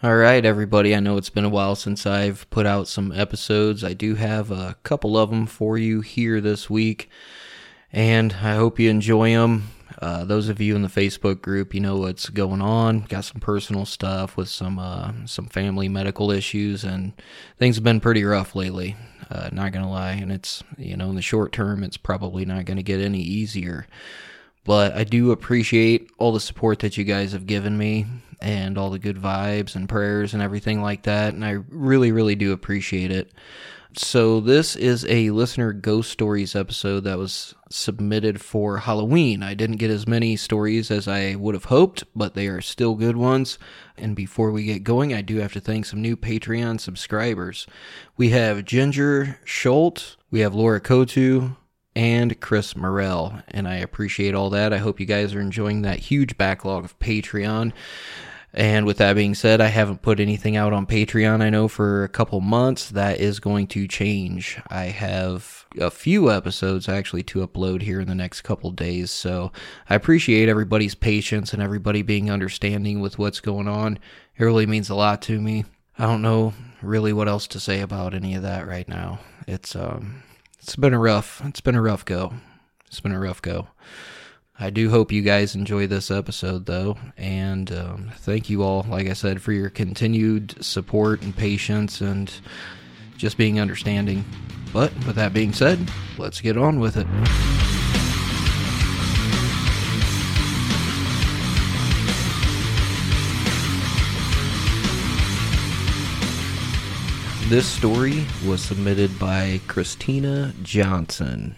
All right, everybody. I know it's been a while since I've put out some episodes. I do have a couple of them for you here this week, and I hope you enjoy them. Uh, those of you in the Facebook group, you know what's going on. Got some personal stuff with some uh, some family medical issues, and things have been pretty rough lately. Uh, not gonna lie, and it's you know in the short term, it's probably not gonna get any easier. But I do appreciate all the support that you guys have given me and all the good vibes and prayers and everything like that. And I really, really do appreciate it. So, this is a listener ghost stories episode that was submitted for Halloween. I didn't get as many stories as I would have hoped, but they are still good ones. And before we get going, I do have to thank some new Patreon subscribers. We have Ginger Schultz, we have Laura Kotu, and Chris Morell. And I appreciate all that. I hope you guys are enjoying that huge backlog of Patreon. And with that being said, I haven't put anything out on Patreon, I know, for a couple months. That is going to change. I have a few episodes actually to upload here in the next couple days. So I appreciate everybody's patience and everybody being understanding with what's going on. It really means a lot to me. I don't know really what else to say about any of that right now. It's um it's been a rough it's been a rough go. It's been a rough go. I do hope you guys enjoy this episode, though, and um, thank you all, like I said, for your continued support and patience and just being understanding. But with that being said, let's get on with it. This story was submitted by Christina Johnson.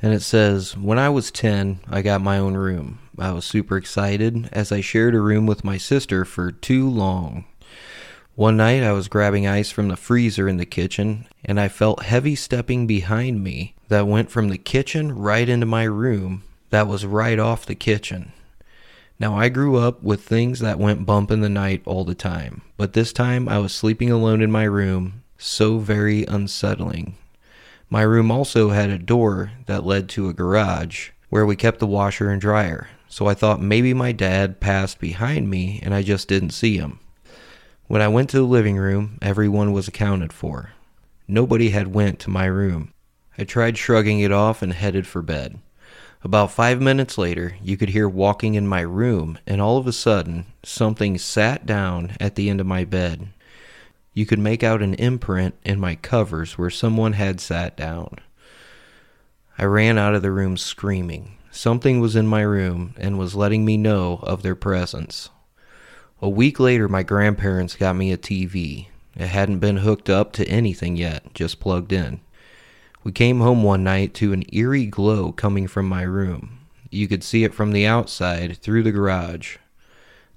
And it says, When I was 10, I got my own room. I was super excited as I shared a room with my sister for too long. One night I was grabbing ice from the freezer in the kitchen, and I felt heavy stepping behind me that went from the kitchen right into my room that was right off the kitchen. Now, I grew up with things that went bump in the night all the time, but this time I was sleeping alone in my room, so very unsettling. My room also had a door that led to a garage where we kept the washer and dryer, so I thought maybe my dad passed behind me and I just didn't see him. When I went to the living room, everyone was accounted for. Nobody had went to my room. I tried shrugging it off and headed for bed. About five minutes later, you could hear walking in my room, and all of a sudden, something sat down at the end of my bed. You could make out an imprint in my covers where someone had sat down. I ran out of the room screaming. Something was in my room and was letting me know of their presence. A week later, my grandparents got me a TV. It hadn't been hooked up to anything yet, just plugged in. We came home one night to an eerie glow coming from my room. You could see it from the outside through the garage.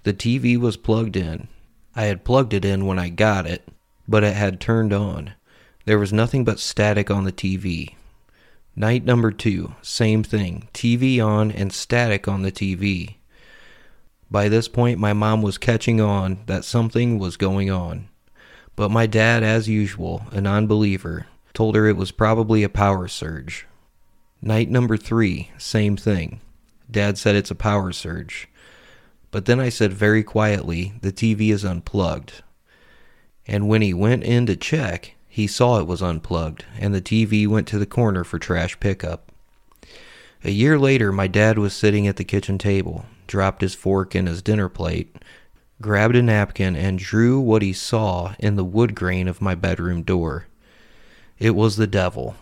The TV was plugged in. I had plugged it in when I got it, but it had turned on. There was nothing but static on the TV. Night number two, same thing TV on and static on the TV. By this point, my mom was catching on that something was going on. But my dad, as usual, a non believer, told her it was probably a power surge. Night number three, same thing. Dad said it's a power surge. But then I said very quietly, the TV is unplugged. And when he went in to check, he saw it was unplugged, and the TV went to the corner for trash pickup. A year later, my dad was sitting at the kitchen table, dropped his fork in his dinner plate, grabbed a napkin, and drew what he saw in the wood grain of my bedroom door. It was the devil.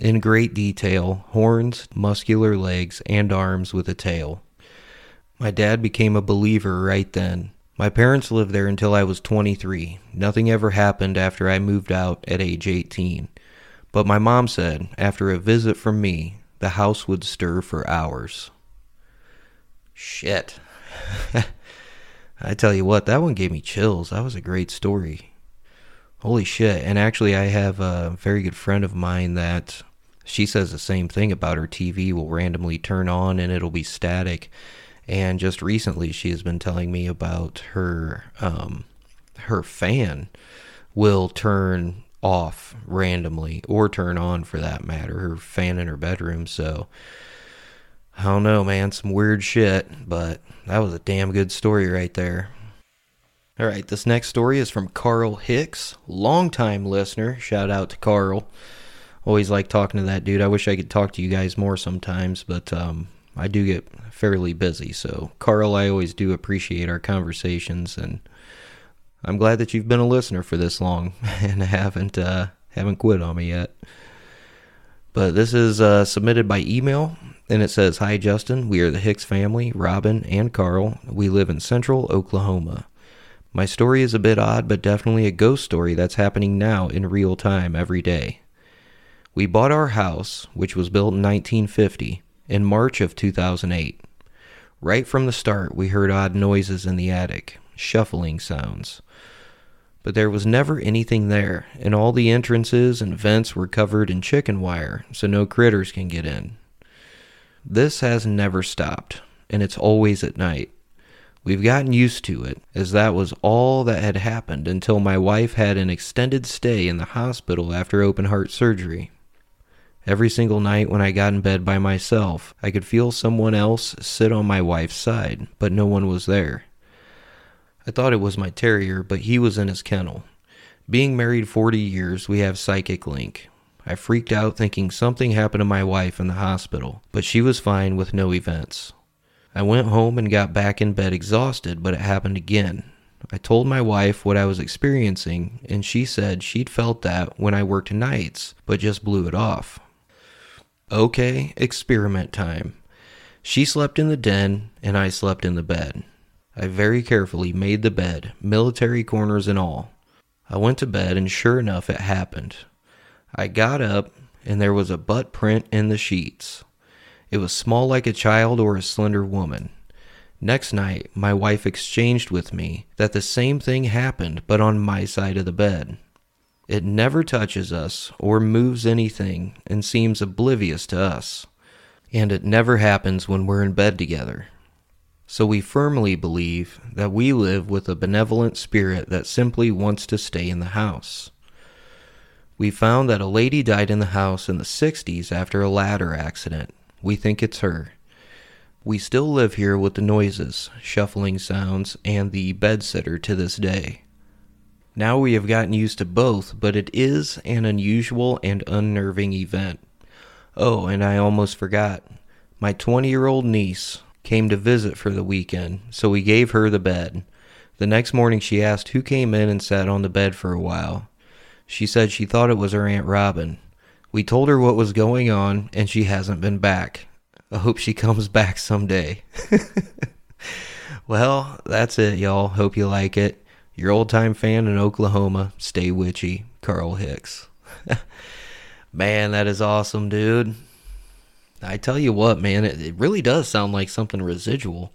In great detail horns, muscular legs, and arms with a tail. My dad became a believer right then. My parents lived there until I was 23. Nothing ever happened after I moved out at age 18. But my mom said, after a visit from me, the house would stir for hours. Shit. I tell you what, that one gave me chills. That was a great story. Holy shit. And actually, I have a very good friend of mine that she says the same thing about her TV will randomly turn on and it'll be static. And just recently, she has been telling me about her um, her fan will turn off randomly or turn on for that matter. Her fan in her bedroom. So I don't know, man. Some weird shit, but that was a damn good story right there. All right, this next story is from Carl Hicks, longtime listener. Shout out to Carl. Always like talking to that dude. I wish I could talk to you guys more sometimes, but um, I do get fairly busy. So, Carl, I always do appreciate our conversations, and I'm glad that you've been a listener for this long and haven't uh, haven't quit on me yet. But this is uh, submitted by email, and it says, "Hi, Justin. We are the Hicks family, Robin and Carl. We live in Central Oklahoma." My story is a bit odd, but definitely a ghost story that's happening now in real time every day. We bought our house, which was built in 1950, in March of 2008. Right from the start, we heard odd noises in the attic, shuffling sounds. But there was never anything there, and all the entrances and vents were covered in chicken wire, so no critters can get in. This has never stopped, and it's always at night. We've gotten used to it, as that was all that had happened until my wife had an extended stay in the hospital after open heart surgery. Every single night when I got in bed by myself, I could feel someone else sit on my wife's side, but no one was there. I thought it was my terrier, but he was in his kennel. Being married 40 years, we have psychic link. I freaked out thinking something happened to my wife in the hospital, but she was fine with no events. I went home and got back in bed exhausted, but it happened again. I told my wife what I was experiencing, and she said she'd felt that when I worked nights, but just blew it off. Okay, experiment time. She slept in the den, and I slept in the bed. I very carefully made the bed, military corners and all. I went to bed, and sure enough, it happened. I got up, and there was a butt print in the sheets. It was small like a child or a slender woman. Next night, my wife exchanged with me that the same thing happened, but on my side of the bed. It never touches us or moves anything and seems oblivious to us. And it never happens when we're in bed together. So we firmly believe that we live with a benevolent spirit that simply wants to stay in the house. We found that a lady died in the house in the 60s after a ladder accident. We think it's her. We still live here with the noises, shuffling sounds, and the bedsitter to this day. Now we have gotten used to both, but it is an unusual and unnerving event. Oh, and I almost forgot. My 20 year old niece came to visit for the weekend, so we gave her the bed. The next morning she asked who came in and sat on the bed for a while. She said she thought it was her Aunt Robin. We told her what was going on, and she hasn't been back. I hope she comes back someday. well, that's it, y'all. Hope you like it. Your old time fan in Oklahoma, stay witchy, Carl Hicks. man, that is awesome, dude. I tell you what, man, it, it really does sound like something residual.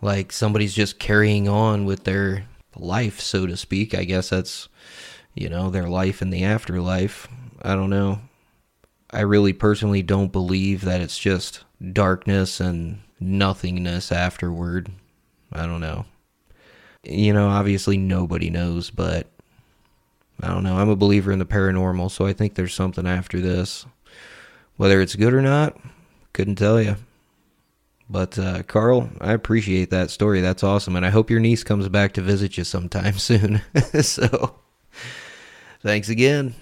Like somebody's just carrying on with their life, so to speak. I guess that's, you know, their life in the afterlife. I don't know. I really personally don't believe that it's just darkness and nothingness afterward. I don't know you know, obviously nobody knows, but I don't know. I'm a believer in the paranormal, so I think there's something after this. Whether it's good or not, couldn't tell you. But uh, Carl, I appreciate that story. That's awesome, and I hope your niece comes back to visit you sometime soon. so, thanks again.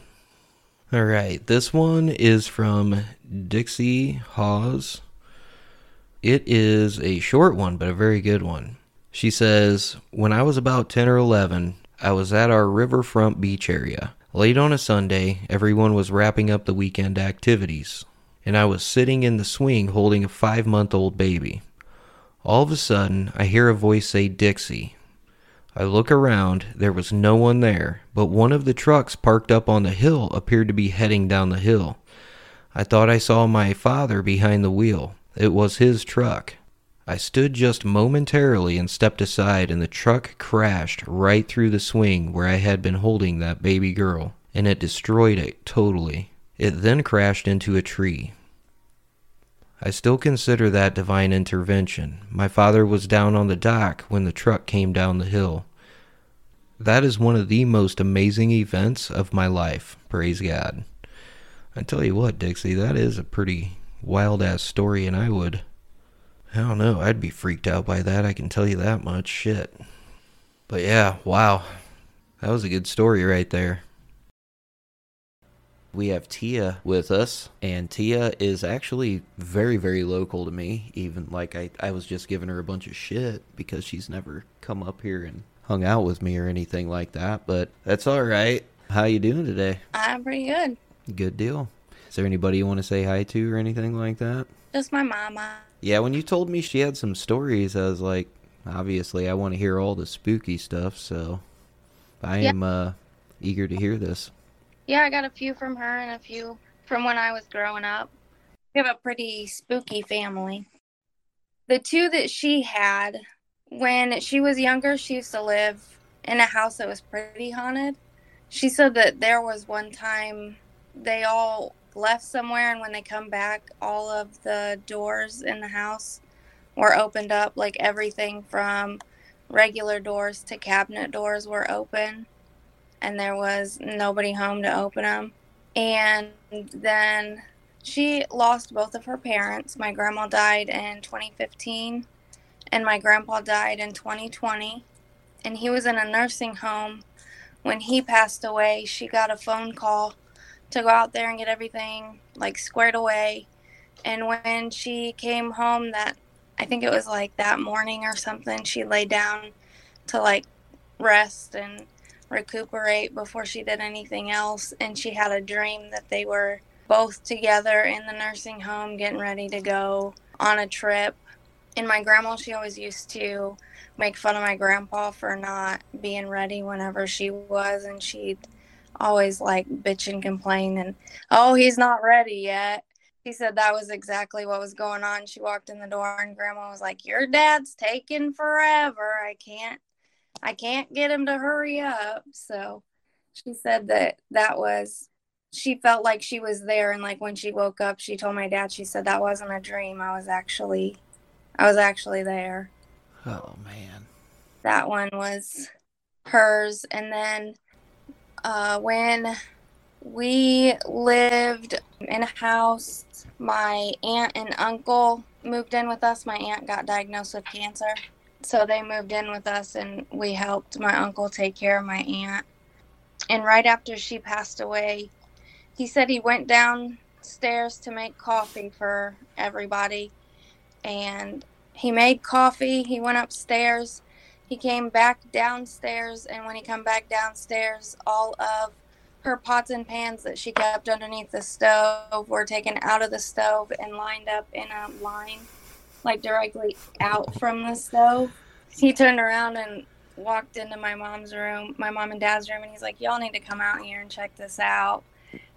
All right, this one is from Dixie Hawes. It is a short one, but a very good one. She says, When I was about 10 or 11, I was at our riverfront beach area. Late on a Sunday, everyone was wrapping up the weekend activities, and I was sitting in the swing holding a five month old baby. All of a sudden, I hear a voice say Dixie. I look around, there was no one there, but one of the trucks parked up on the hill appeared to be heading down the hill. I thought I saw my father behind the wheel. It was his truck. I stood just momentarily and stepped aside, and the truck crashed right through the swing where I had been holding that baby girl, and it destroyed it totally. It then crashed into a tree. I still consider that divine intervention. My father was down on the dock when the truck came down the hill. That is one of the most amazing events of my life. Praise God. I tell you what, Dixie, that is a pretty wild ass story, and I would I don't know. I'd be freaked out by that. I can tell you that much. Shit. But yeah, wow. That was a good story right there. We have Tia with us, and Tia is actually very, very local to me. Even like I, I was just giving her a bunch of shit because she's never come up here and hung out with me or anything like that. But that's all right. How you doing today? I'm pretty good. Good deal. Is there anybody you want to say hi to or anything like that? Just my mama. Yeah, when you told me she had some stories, I was like, obviously, I want to hear all the spooky stuff. So I yeah. am uh, eager to hear this. Yeah, I got a few from her and a few from when I was growing up. We have a pretty spooky family. The two that she had, when she was younger, she used to live in a house that was pretty haunted. She said that there was one time they all left somewhere and when they come back all of the doors in the house were opened up. Like everything from regular doors to cabinet doors were open and there was nobody home to open them and then she lost both of her parents. My grandma died in 2015 and my grandpa died in 2020 and he was in a nursing home. When he passed away she got a phone call to go out there and get everything like squared away. And when she came home that I think it was like that morning or something, she lay down to like rest and recuperate before she did anything else and she had a dream that they were both together in the nursing home getting ready to go on a trip. And my grandma, she always used to make fun of my grandpa for not being ready whenever she was and she'd always like bitch and complain and oh he's not ready yet. He said that was exactly what was going on. She walked in the door and grandma was like your dad's taking forever. I can't i can't get him to hurry up. So she said that that was she felt like she was there. And like when she woke up she told my dad she said that wasn't a dream. I was actually i was actually there. Oh man. That one was hers. And then uh, when we lived in a house, my aunt and uncle moved in with us. My aunt got diagnosed with cancer. So they moved in with us and we helped my uncle take care of my aunt. And right after she passed away, he said he went downstairs to make coffee for everybody. And he made coffee. He went upstairs he came back downstairs, and when he come back downstairs, all of her pots and pans that she kept underneath the stove were taken out of the stove and lined up in a line, like directly out from the stove. He turned around and walked into my mom's room, my mom and dad's room, and he's like, Y'all need to come out here and check this out.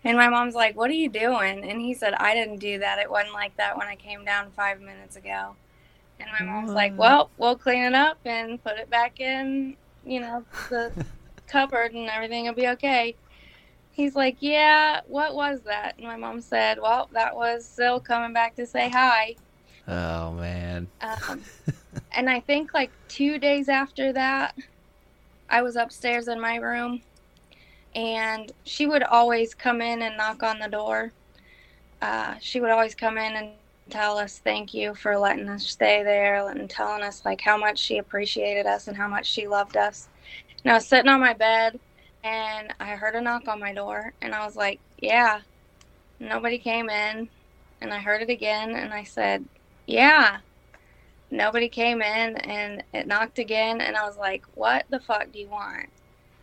And my mom's like, What are you doing? And he said, I didn't do that. It wasn't like that when I came down five minutes ago. And my mom's like, well, we'll clean it up and put it back in, you know, the cupboard and everything will be okay. He's like, yeah, what was that? And my mom said, well, that was Sil coming back to say hi. Oh, man. Um, and I think like two days after that, I was upstairs in my room and she would always come in and knock on the door. Uh, she would always come in and tell us thank you for letting us stay there and telling us like how much she appreciated us and how much she loved us. And I was sitting on my bed and I heard a knock on my door and I was like, yeah. Nobody came in and I heard it again and I said, yeah. Nobody came in and it knocked again and I was like, what the fuck do you want?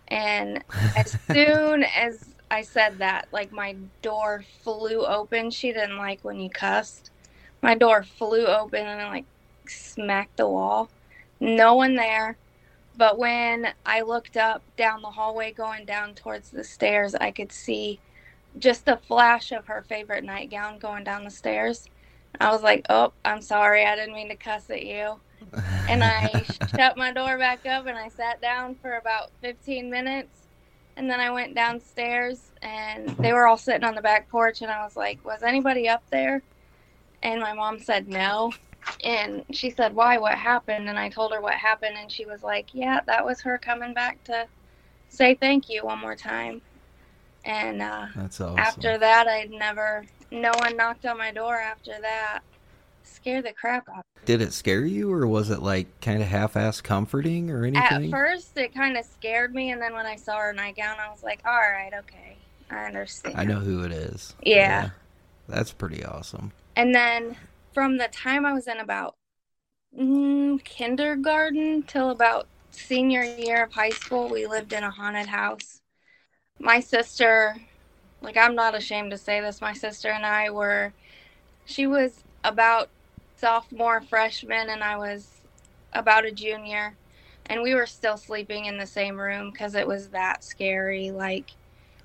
And as soon as I said that. Like my door flew open. She didn't like when you cussed. My door flew open and I like smacked the wall. No one there. But when I looked up down the hallway going down towards the stairs, I could see just a flash of her favorite nightgown going down the stairs. I was like, "Oh, I'm sorry. I didn't mean to cuss at you." And I shut my door back up and I sat down for about 15 minutes. And then I went downstairs and they were all sitting on the back porch and I was like, "Was anybody up there?" And my mom said no. And she said, Why? What happened? And I told her what happened. And she was like, Yeah, that was her coming back to say thank you one more time. And uh, That's awesome. after that, I'd never, no one knocked on my door after that. Scared the crap out. Did it scare you, or was it like kind of half-ass comforting, or anything? At first, it kind of scared me. And then when I saw her nightgown, I was like, All right, okay. I understand. I know who it is. Yeah. That's pretty awesome. And then from the time I was in about mm, kindergarten till about senior year of high school, we lived in a haunted house. My sister, like, I'm not ashamed to say this, my sister and I were, she was about sophomore, freshman, and I was about a junior. And we were still sleeping in the same room because it was that scary. Like,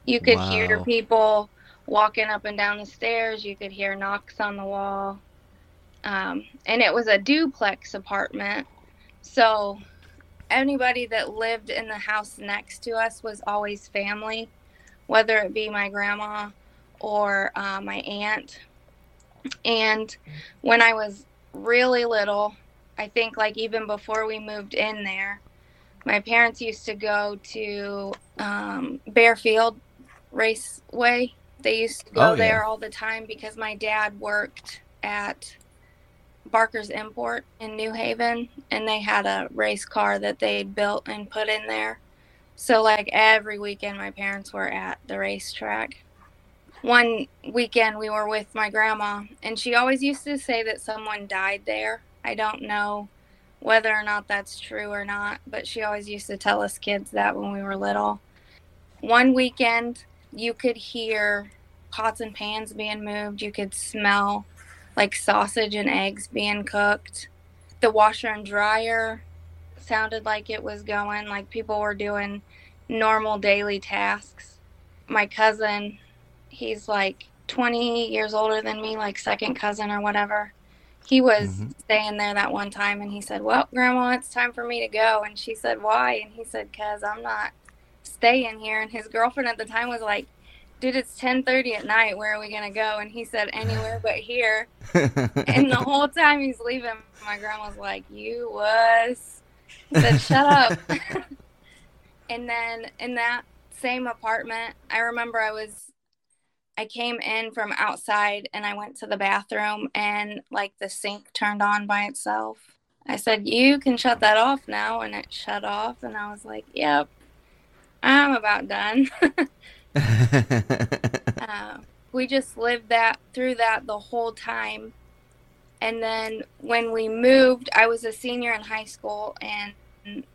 you could hear people walking up and down the stairs. You could hear knocks on the wall. Um, and it was a duplex apartment. So anybody that lived in the house next to us was always family, whether it be my grandma or uh, my aunt. And when I was really little, I think like even before we moved in there, my parents used to go to um, Baer Field Raceway. They used to go Oh, yeah. there all the time because my dad worked at Barker's Import in New Haven, and they had a race car that they built and put in there. So, like every weekend, my parents were at the racetrack. One weekend, we were with my grandma, and she always used to say that someone died there. I don't know whether or not that's true or not, but she always used to tell us kids that when we were little. One weekend, you could hear pots and pans being moved, you could smell like sausage and eggs being cooked. The washer and dryer sounded like it was going, like people were doing normal daily tasks. My cousin, he's like 20 years older than me, like second cousin or whatever. He was Mhm. staying there that one time and he said, Well, Grandma, it's time for me to go. And she said, Why? And he said, Because I'm not staying here. And his girlfriend at the time was like, Dude, it's 10:30 at night. Where are we gonna go? And he said, Anywhere but here. And the whole time he's leaving, my grandma's like, "You was." He said, "Shut up." and then in that same apartment, I remember I was, I came in from outside and I went to the bathroom and like the sink turned on by itself. I said, "You can shut that off now," and it shut off, and I was like, "Yep, I'm about done." uh, we just lived that through that the whole time. And then when we moved i was a senior in high school and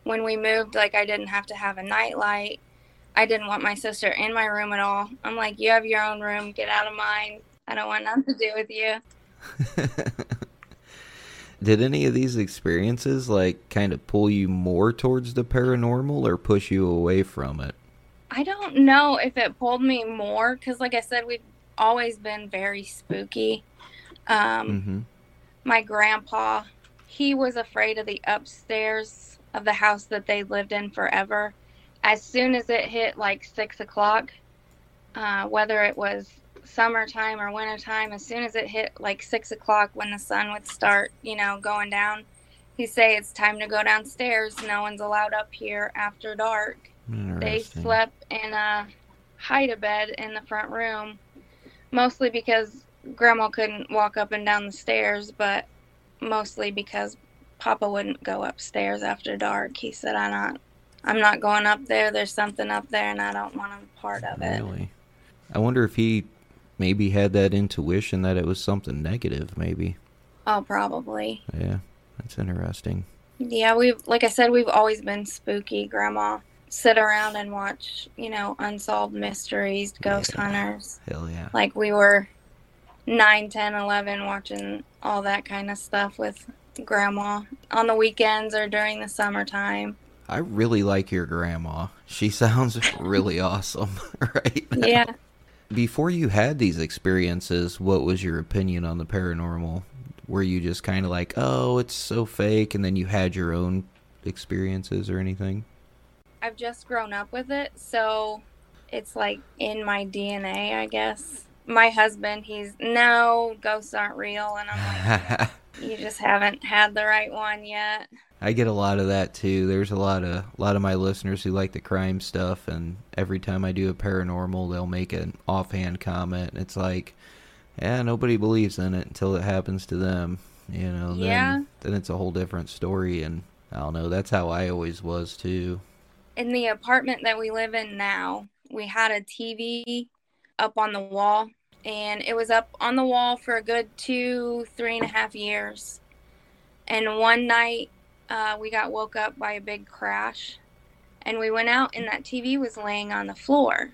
when we moved like i didn't have to have a nightlight i didn't want my sister in my room at all. I'm like you have your own room. Get out of mine. I don't want nothing to do with you Did any of these experiences like kind of pull you more towards the paranormal or push you away from it? i don't know if it pulled me more because like i said we've always been very spooky um, Mm-hmm. my grandpa, he was afraid of the upstairs of the house that they lived in forever. As soon as it hit like six o'clock, uh, whether it was summertime or wintertime, as soon as it hit like six o'clock when the sun would start, you know, going down, he'd say it's time to go downstairs. No one's allowed up here after dark. They slept in a hide a bed in the front room, mostly because Grandma couldn't walk up and down the stairs, but mostly because Papa wouldn't go upstairs after dark. He said, "I'm not, I'm not going up there. There's something up there, and I don't want a part of it." Really? I wonder if he maybe had that intuition that it was something negative, maybe. Oh, probably. Yeah, that's interesting. Yeah, we've like I said, we've always been spooky. Grandma sit around and watch, you know, unsolved mysteries, ghost Yeah. hunters. Hell yeah. Like we were 9, 10, 11 watching all that kind of stuff with grandma on the weekends or during the summertime. I really like your grandma. She sounds really awesome, right? Yeah. Before you had these experiences, what was your opinion on the paranormal? Were you just kind of like, oh, it's so fake, and then you had your own experiences or anything? I've just grown up with it, so it's like in my DNA, I guess. My husband, he's no, ghosts aren't real, and I'm like, you just haven't had the right one yet. I get a lot of that too. There's a lot of a lot of my listeners who like the crime stuff, and every time I do a paranormal, they'll make an offhand comment. It's like, yeah, nobody believes in it until it happens to them. You know, then, Yeah. then it's a whole different story. And I don't know. That's how I always was too. In the apartment that we live in now, we had a TV up on the wall, and it was up on the wall for a good two, three and a half years. And one night, uh, we got woke up by a big crash, and we went out, and that TV was laying on the floor.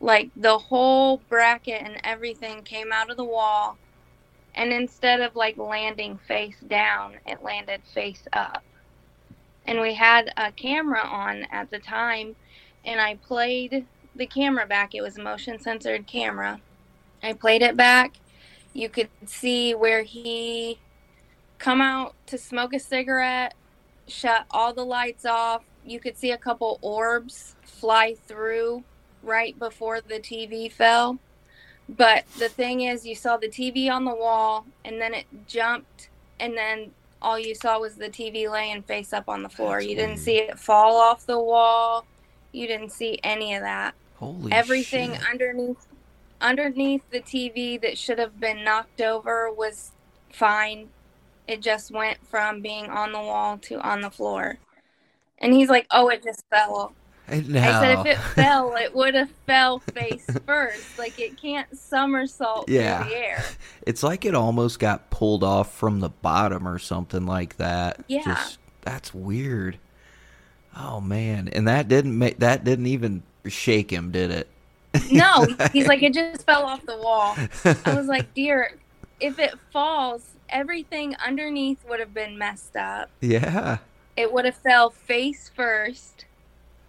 Like the whole bracket and everything came out of the wall, and instead of like landing face down, it landed face up. And we had a camera on at the time, and I played the camera back. It was a motion censored camera. I played it back. You could see where he come out to smoke a cigarette, shut all the lights off. You could see a couple orbs fly through right before the TV fell. But the thing is, you saw the TV on the wall, and then it jumped, and then all you saw was the TV laying face up on the floor. That's you didn't see it fall off the wall. You didn't see any of that Holy everything shit. underneath underneath the TV that should have been knocked over was fine. It just went from being on the wall to on the floor. And he's like, "Oh, it just fell." No. I said, "If it fell, it would have fell face first. Like it can't somersault Yeah. through the air." It's like it almost got pulled off from the bottom or something like that. Yeah. Just, that's weird. Oh man, and that didn't make that didn't even shake him, did it? No, he's like, "It just fell off the wall." I was like, "Dear, if it falls, everything underneath would have been messed up." yeah. it would have fell face first.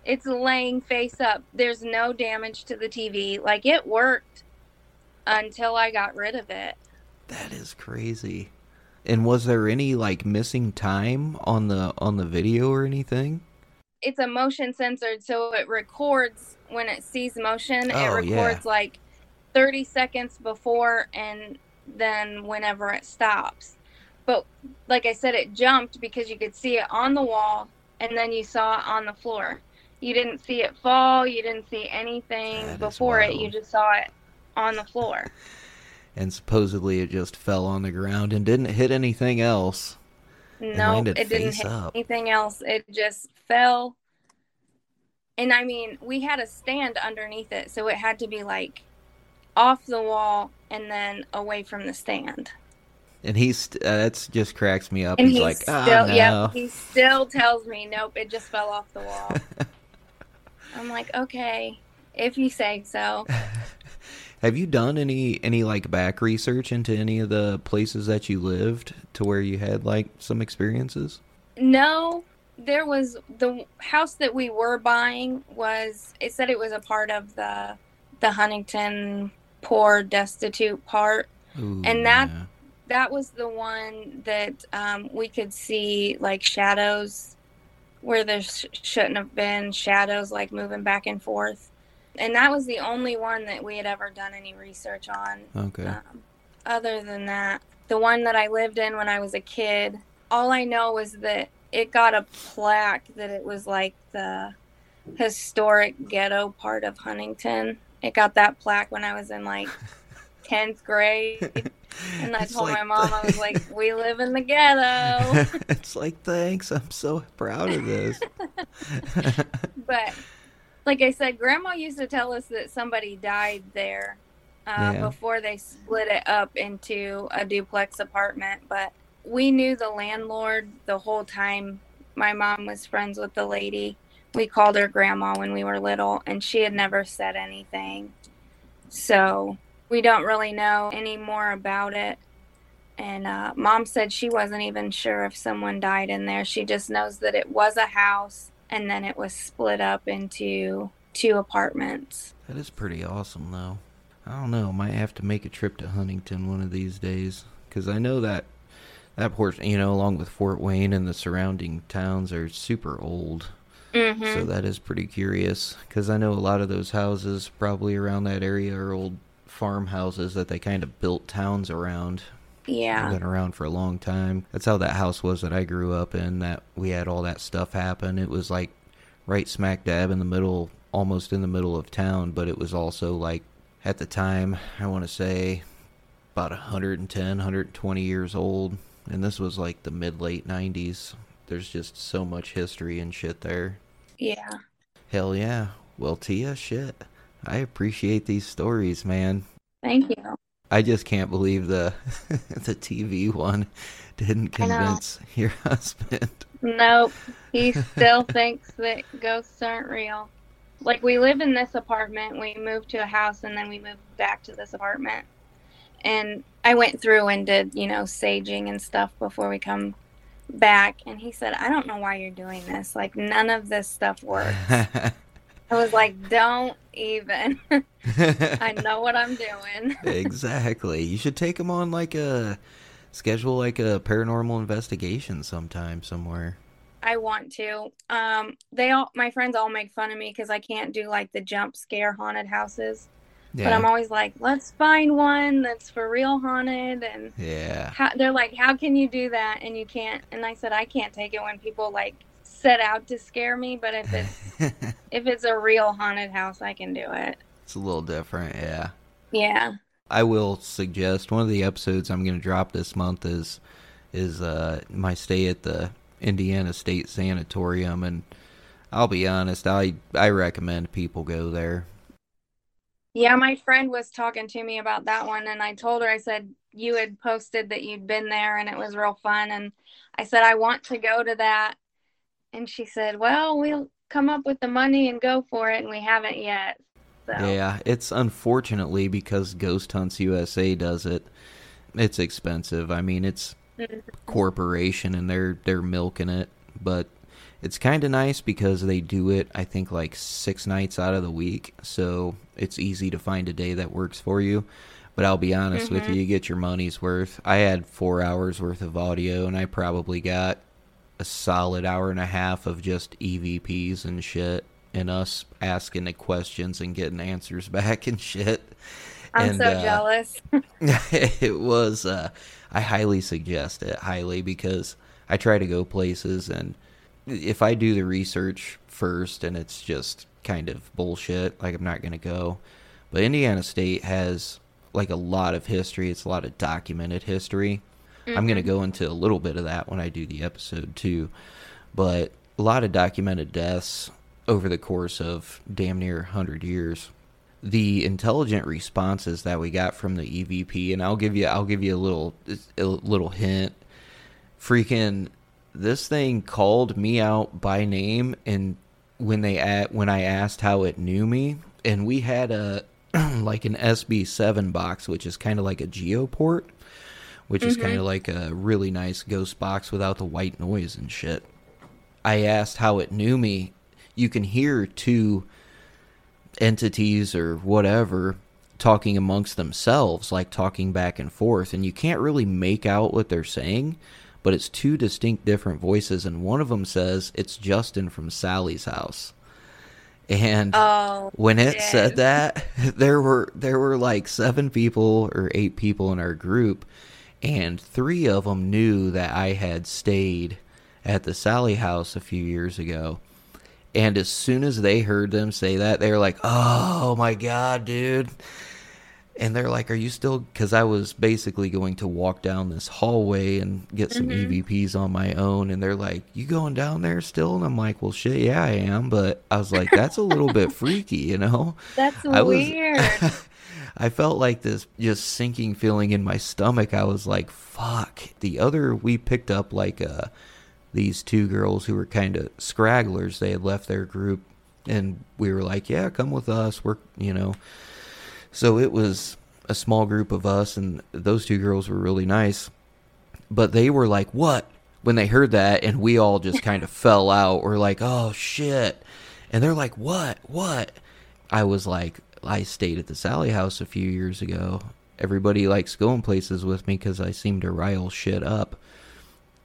It's laying face up. There's no damage to the TV. Like it worked until I got rid of it. That is crazy. And was there any like missing time on the on the video or anything? It's a motion censored, so it records when it sees motion. Oh, it yeah. records like 30 seconds before and then whenever it stops. But like I said, it jumped because you could see it on the wall and then you saw it on the floor. You didn't see it fall. You didn't see anything That before it. You just saw it on the floor. And supposedly it just fell on the ground and didn't hit anything else. No, landed it didn't hit up. anything else. It just fell. And I mean, we had a stand underneath it, so it had to be like off the wall and then away from the stand. And he's uh, that's just cracks me up. And he's, he like, still, ah, no. yep, he still tells me, nope, it just fell off the wall. I'm like, okay, if you say so. Have you done any any like back research into any of the places that you lived to where you had like some experiences? No, there was the house that we were buying was it said it was a part of the the Huntington poor destitute part. Ooh, And that- yeah. That was the one that um, we could see like shadows where there sh- shouldn't have been shadows like moving back and forth. And that was the only one that we had ever done any research on. Okay. Um, other than that, the one that I lived in when I was a kid, all I know was that it got a plaque that it was like the historic ghetto part of Huntington. It got that plaque when I was in like 10th grade. And I It's told like my mom, I was like, we live in the ghetto. it's like thanks, I'm so proud of this. but like I said, Grandma used to tell us that somebody died there uh, Yeah. before they split it up into a duplex apartment. But we knew the landlord the whole time. My mom was friends with the lady. We called her grandma when we were little, and she had never said anything. So we don't really know any more about it. And uh, mom said she wasn't even sure if someone died in there. She just knows that it was a house and then it was split up into two apartments. That is pretty awesome, though. I don't know. Might have to make a trip to Huntington one of these days because I know that that portion, you know, along with Fort Wayne and the surrounding towns, are super old. Mm-hmm. So that is pretty curious because I know a lot of those houses probably around that area are old farmhouses that they kind of built towns around. Yeah. Been around for a long time. That's how that house was that I grew up in. That we had all that stuff happen. It was like right smack dab in the middle, almost in the middle of town, but it was also like at the time I want to say about 110, 120 years old, and this was like the mid late 90s. There's just so much history and shit there. Yeah. Hell yeah. Well, Tia, shit. I appreciate these stories, man. Thank you. I just can't believe the the TV one didn't convince your husband. Nope. He still thinks that ghosts aren't real. Like we live in this apartment, we moved to a house and then we moved back to this apartment. And I went through and did, you know, saging and stuff before we come back and he said, "I don't know why you're doing this. Like none of this stuff works." I was like, "Don't even. I know what I'm doing." exactly. You should take him on like a schedule like a paranormal investigation sometime somewhere. I want to. Um, they all, my friends all make fun of me because I can't do like the jump scare haunted houses. But I'm always like, let's find one that's for real haunted. And yeah. how, they're like, how can you do that? And you can't. And I said, I can't take it when people like set out to scare me. But if it's if it's a real haunted house, I can do it. it's a little different, yeah. Yeah. I will suggest one of the episodes I'm going to drop this month is is uh my stay at the Indiana State Sanatorium and I'll be honest, I I recommend people go there. Yeah, my friend was talking to me about that one, and I told her, I said, you had posted that you'd been there and it was real fun. And I said, I want to go to that. And she said, Well, we'll come up with the money and go for it. And we haven't yet. So, Yeah, it's unfortunately because Ghost Hunts USA does it. It's expensive. I mean, it's Mhm. corporation and they're they're milking it, but it's kind of nice because they do it I think like 6 nights out of the week, so it's easy to find a day that works for you. But I'll be honest with Mhm. you, you get your money's worth. I had 4 hours worth of audio and I probably got a solid hour and a half of just EVPs and shit and us asking the questions and getting answers back and shit. I'm And, so uh, jealous. it was uh I highly suggest it highly because I try to go places and if I do the research first and it's just kind of bullshit, like I'm not going to go. But Indiana State has like a lot of history. It's a lot of documented history. I'm going to mm-hmm. go into a little bit of that when I do the episode too. But a lot of documented deaths over the course of damn near 100 years the intelligent responses that we got from the EVP, and I'll give you I'll give you a little a little hint. Freaking, this thing called me out by name, and when they at when I asked how it knew me, and we had a like an SB7 box, which is kind of like a Geoport, which is kind of mm-hmm. like a really nice ghost box without the white noise and shit. I asked how it knew me. You can hear two entities or whatever talking amongst themselves, like talking back and forth, and you can't really make out what they're saying, but it's two distinct different voices, and one of them says it's Justin from Sallie's house. And Oh, when it said that, there were there were like seven people or eight people in our group, and three of them knew that I had stayed at the Sally house a few years ago. And as soon as they heard them say that, they were like, "Oh my god, dude!" And they're like, "Are you still?" Because I was basically going to walk down this hallway and get some mm-hmm. EVPs on my own, and they're like, "You going down there still?" And I'm like, "Well, shit, yeah, I am." But I was like, "That's a little bit freaky, you know." that's I was- weird. I felt like this just sinking feeling in my stomach. I was like, "Fuck." The other, we picked up like a these two girls who were kind of scragglers. They had left their group, and we were like, "Yeah, come with us." We're you know, so it was a small group of us, and those two girls were really nice. But they were like, "What?" when they heard that, and we all just kind of fell out. We're like, "Oh shit!" And they're like, "What? What?" I was like, I stayed at the Sallie House a few years ago. Everybody likes going places with me because I seem to rile shit up.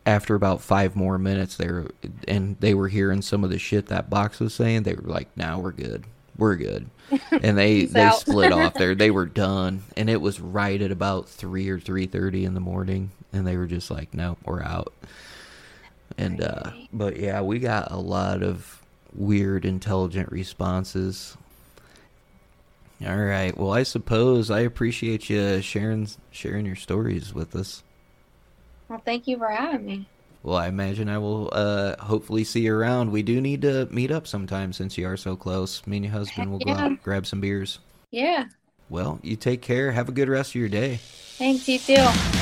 After about five more minutes, they were, and they were hearing some of the shit that box was saying. They were like, "Now we're good, we're good," and they they out. split off there. They were done, and it was right at about three or three thirty in the morning, and they were just like, "No, we're out." And uh, but yeah, we got a lot of weird intelligent responses. All right. Well, I suppose I appreciate you sharing sharing your stories with us. Well, thank you for having me. Well, I imagine I will uh hopefully see you around. We do need to meet up sometime since you are so close. Me and your husband will go Yeah. out grab some beers. Yeah. Well, you take care. Have a good rest of your day. Thanks, you too.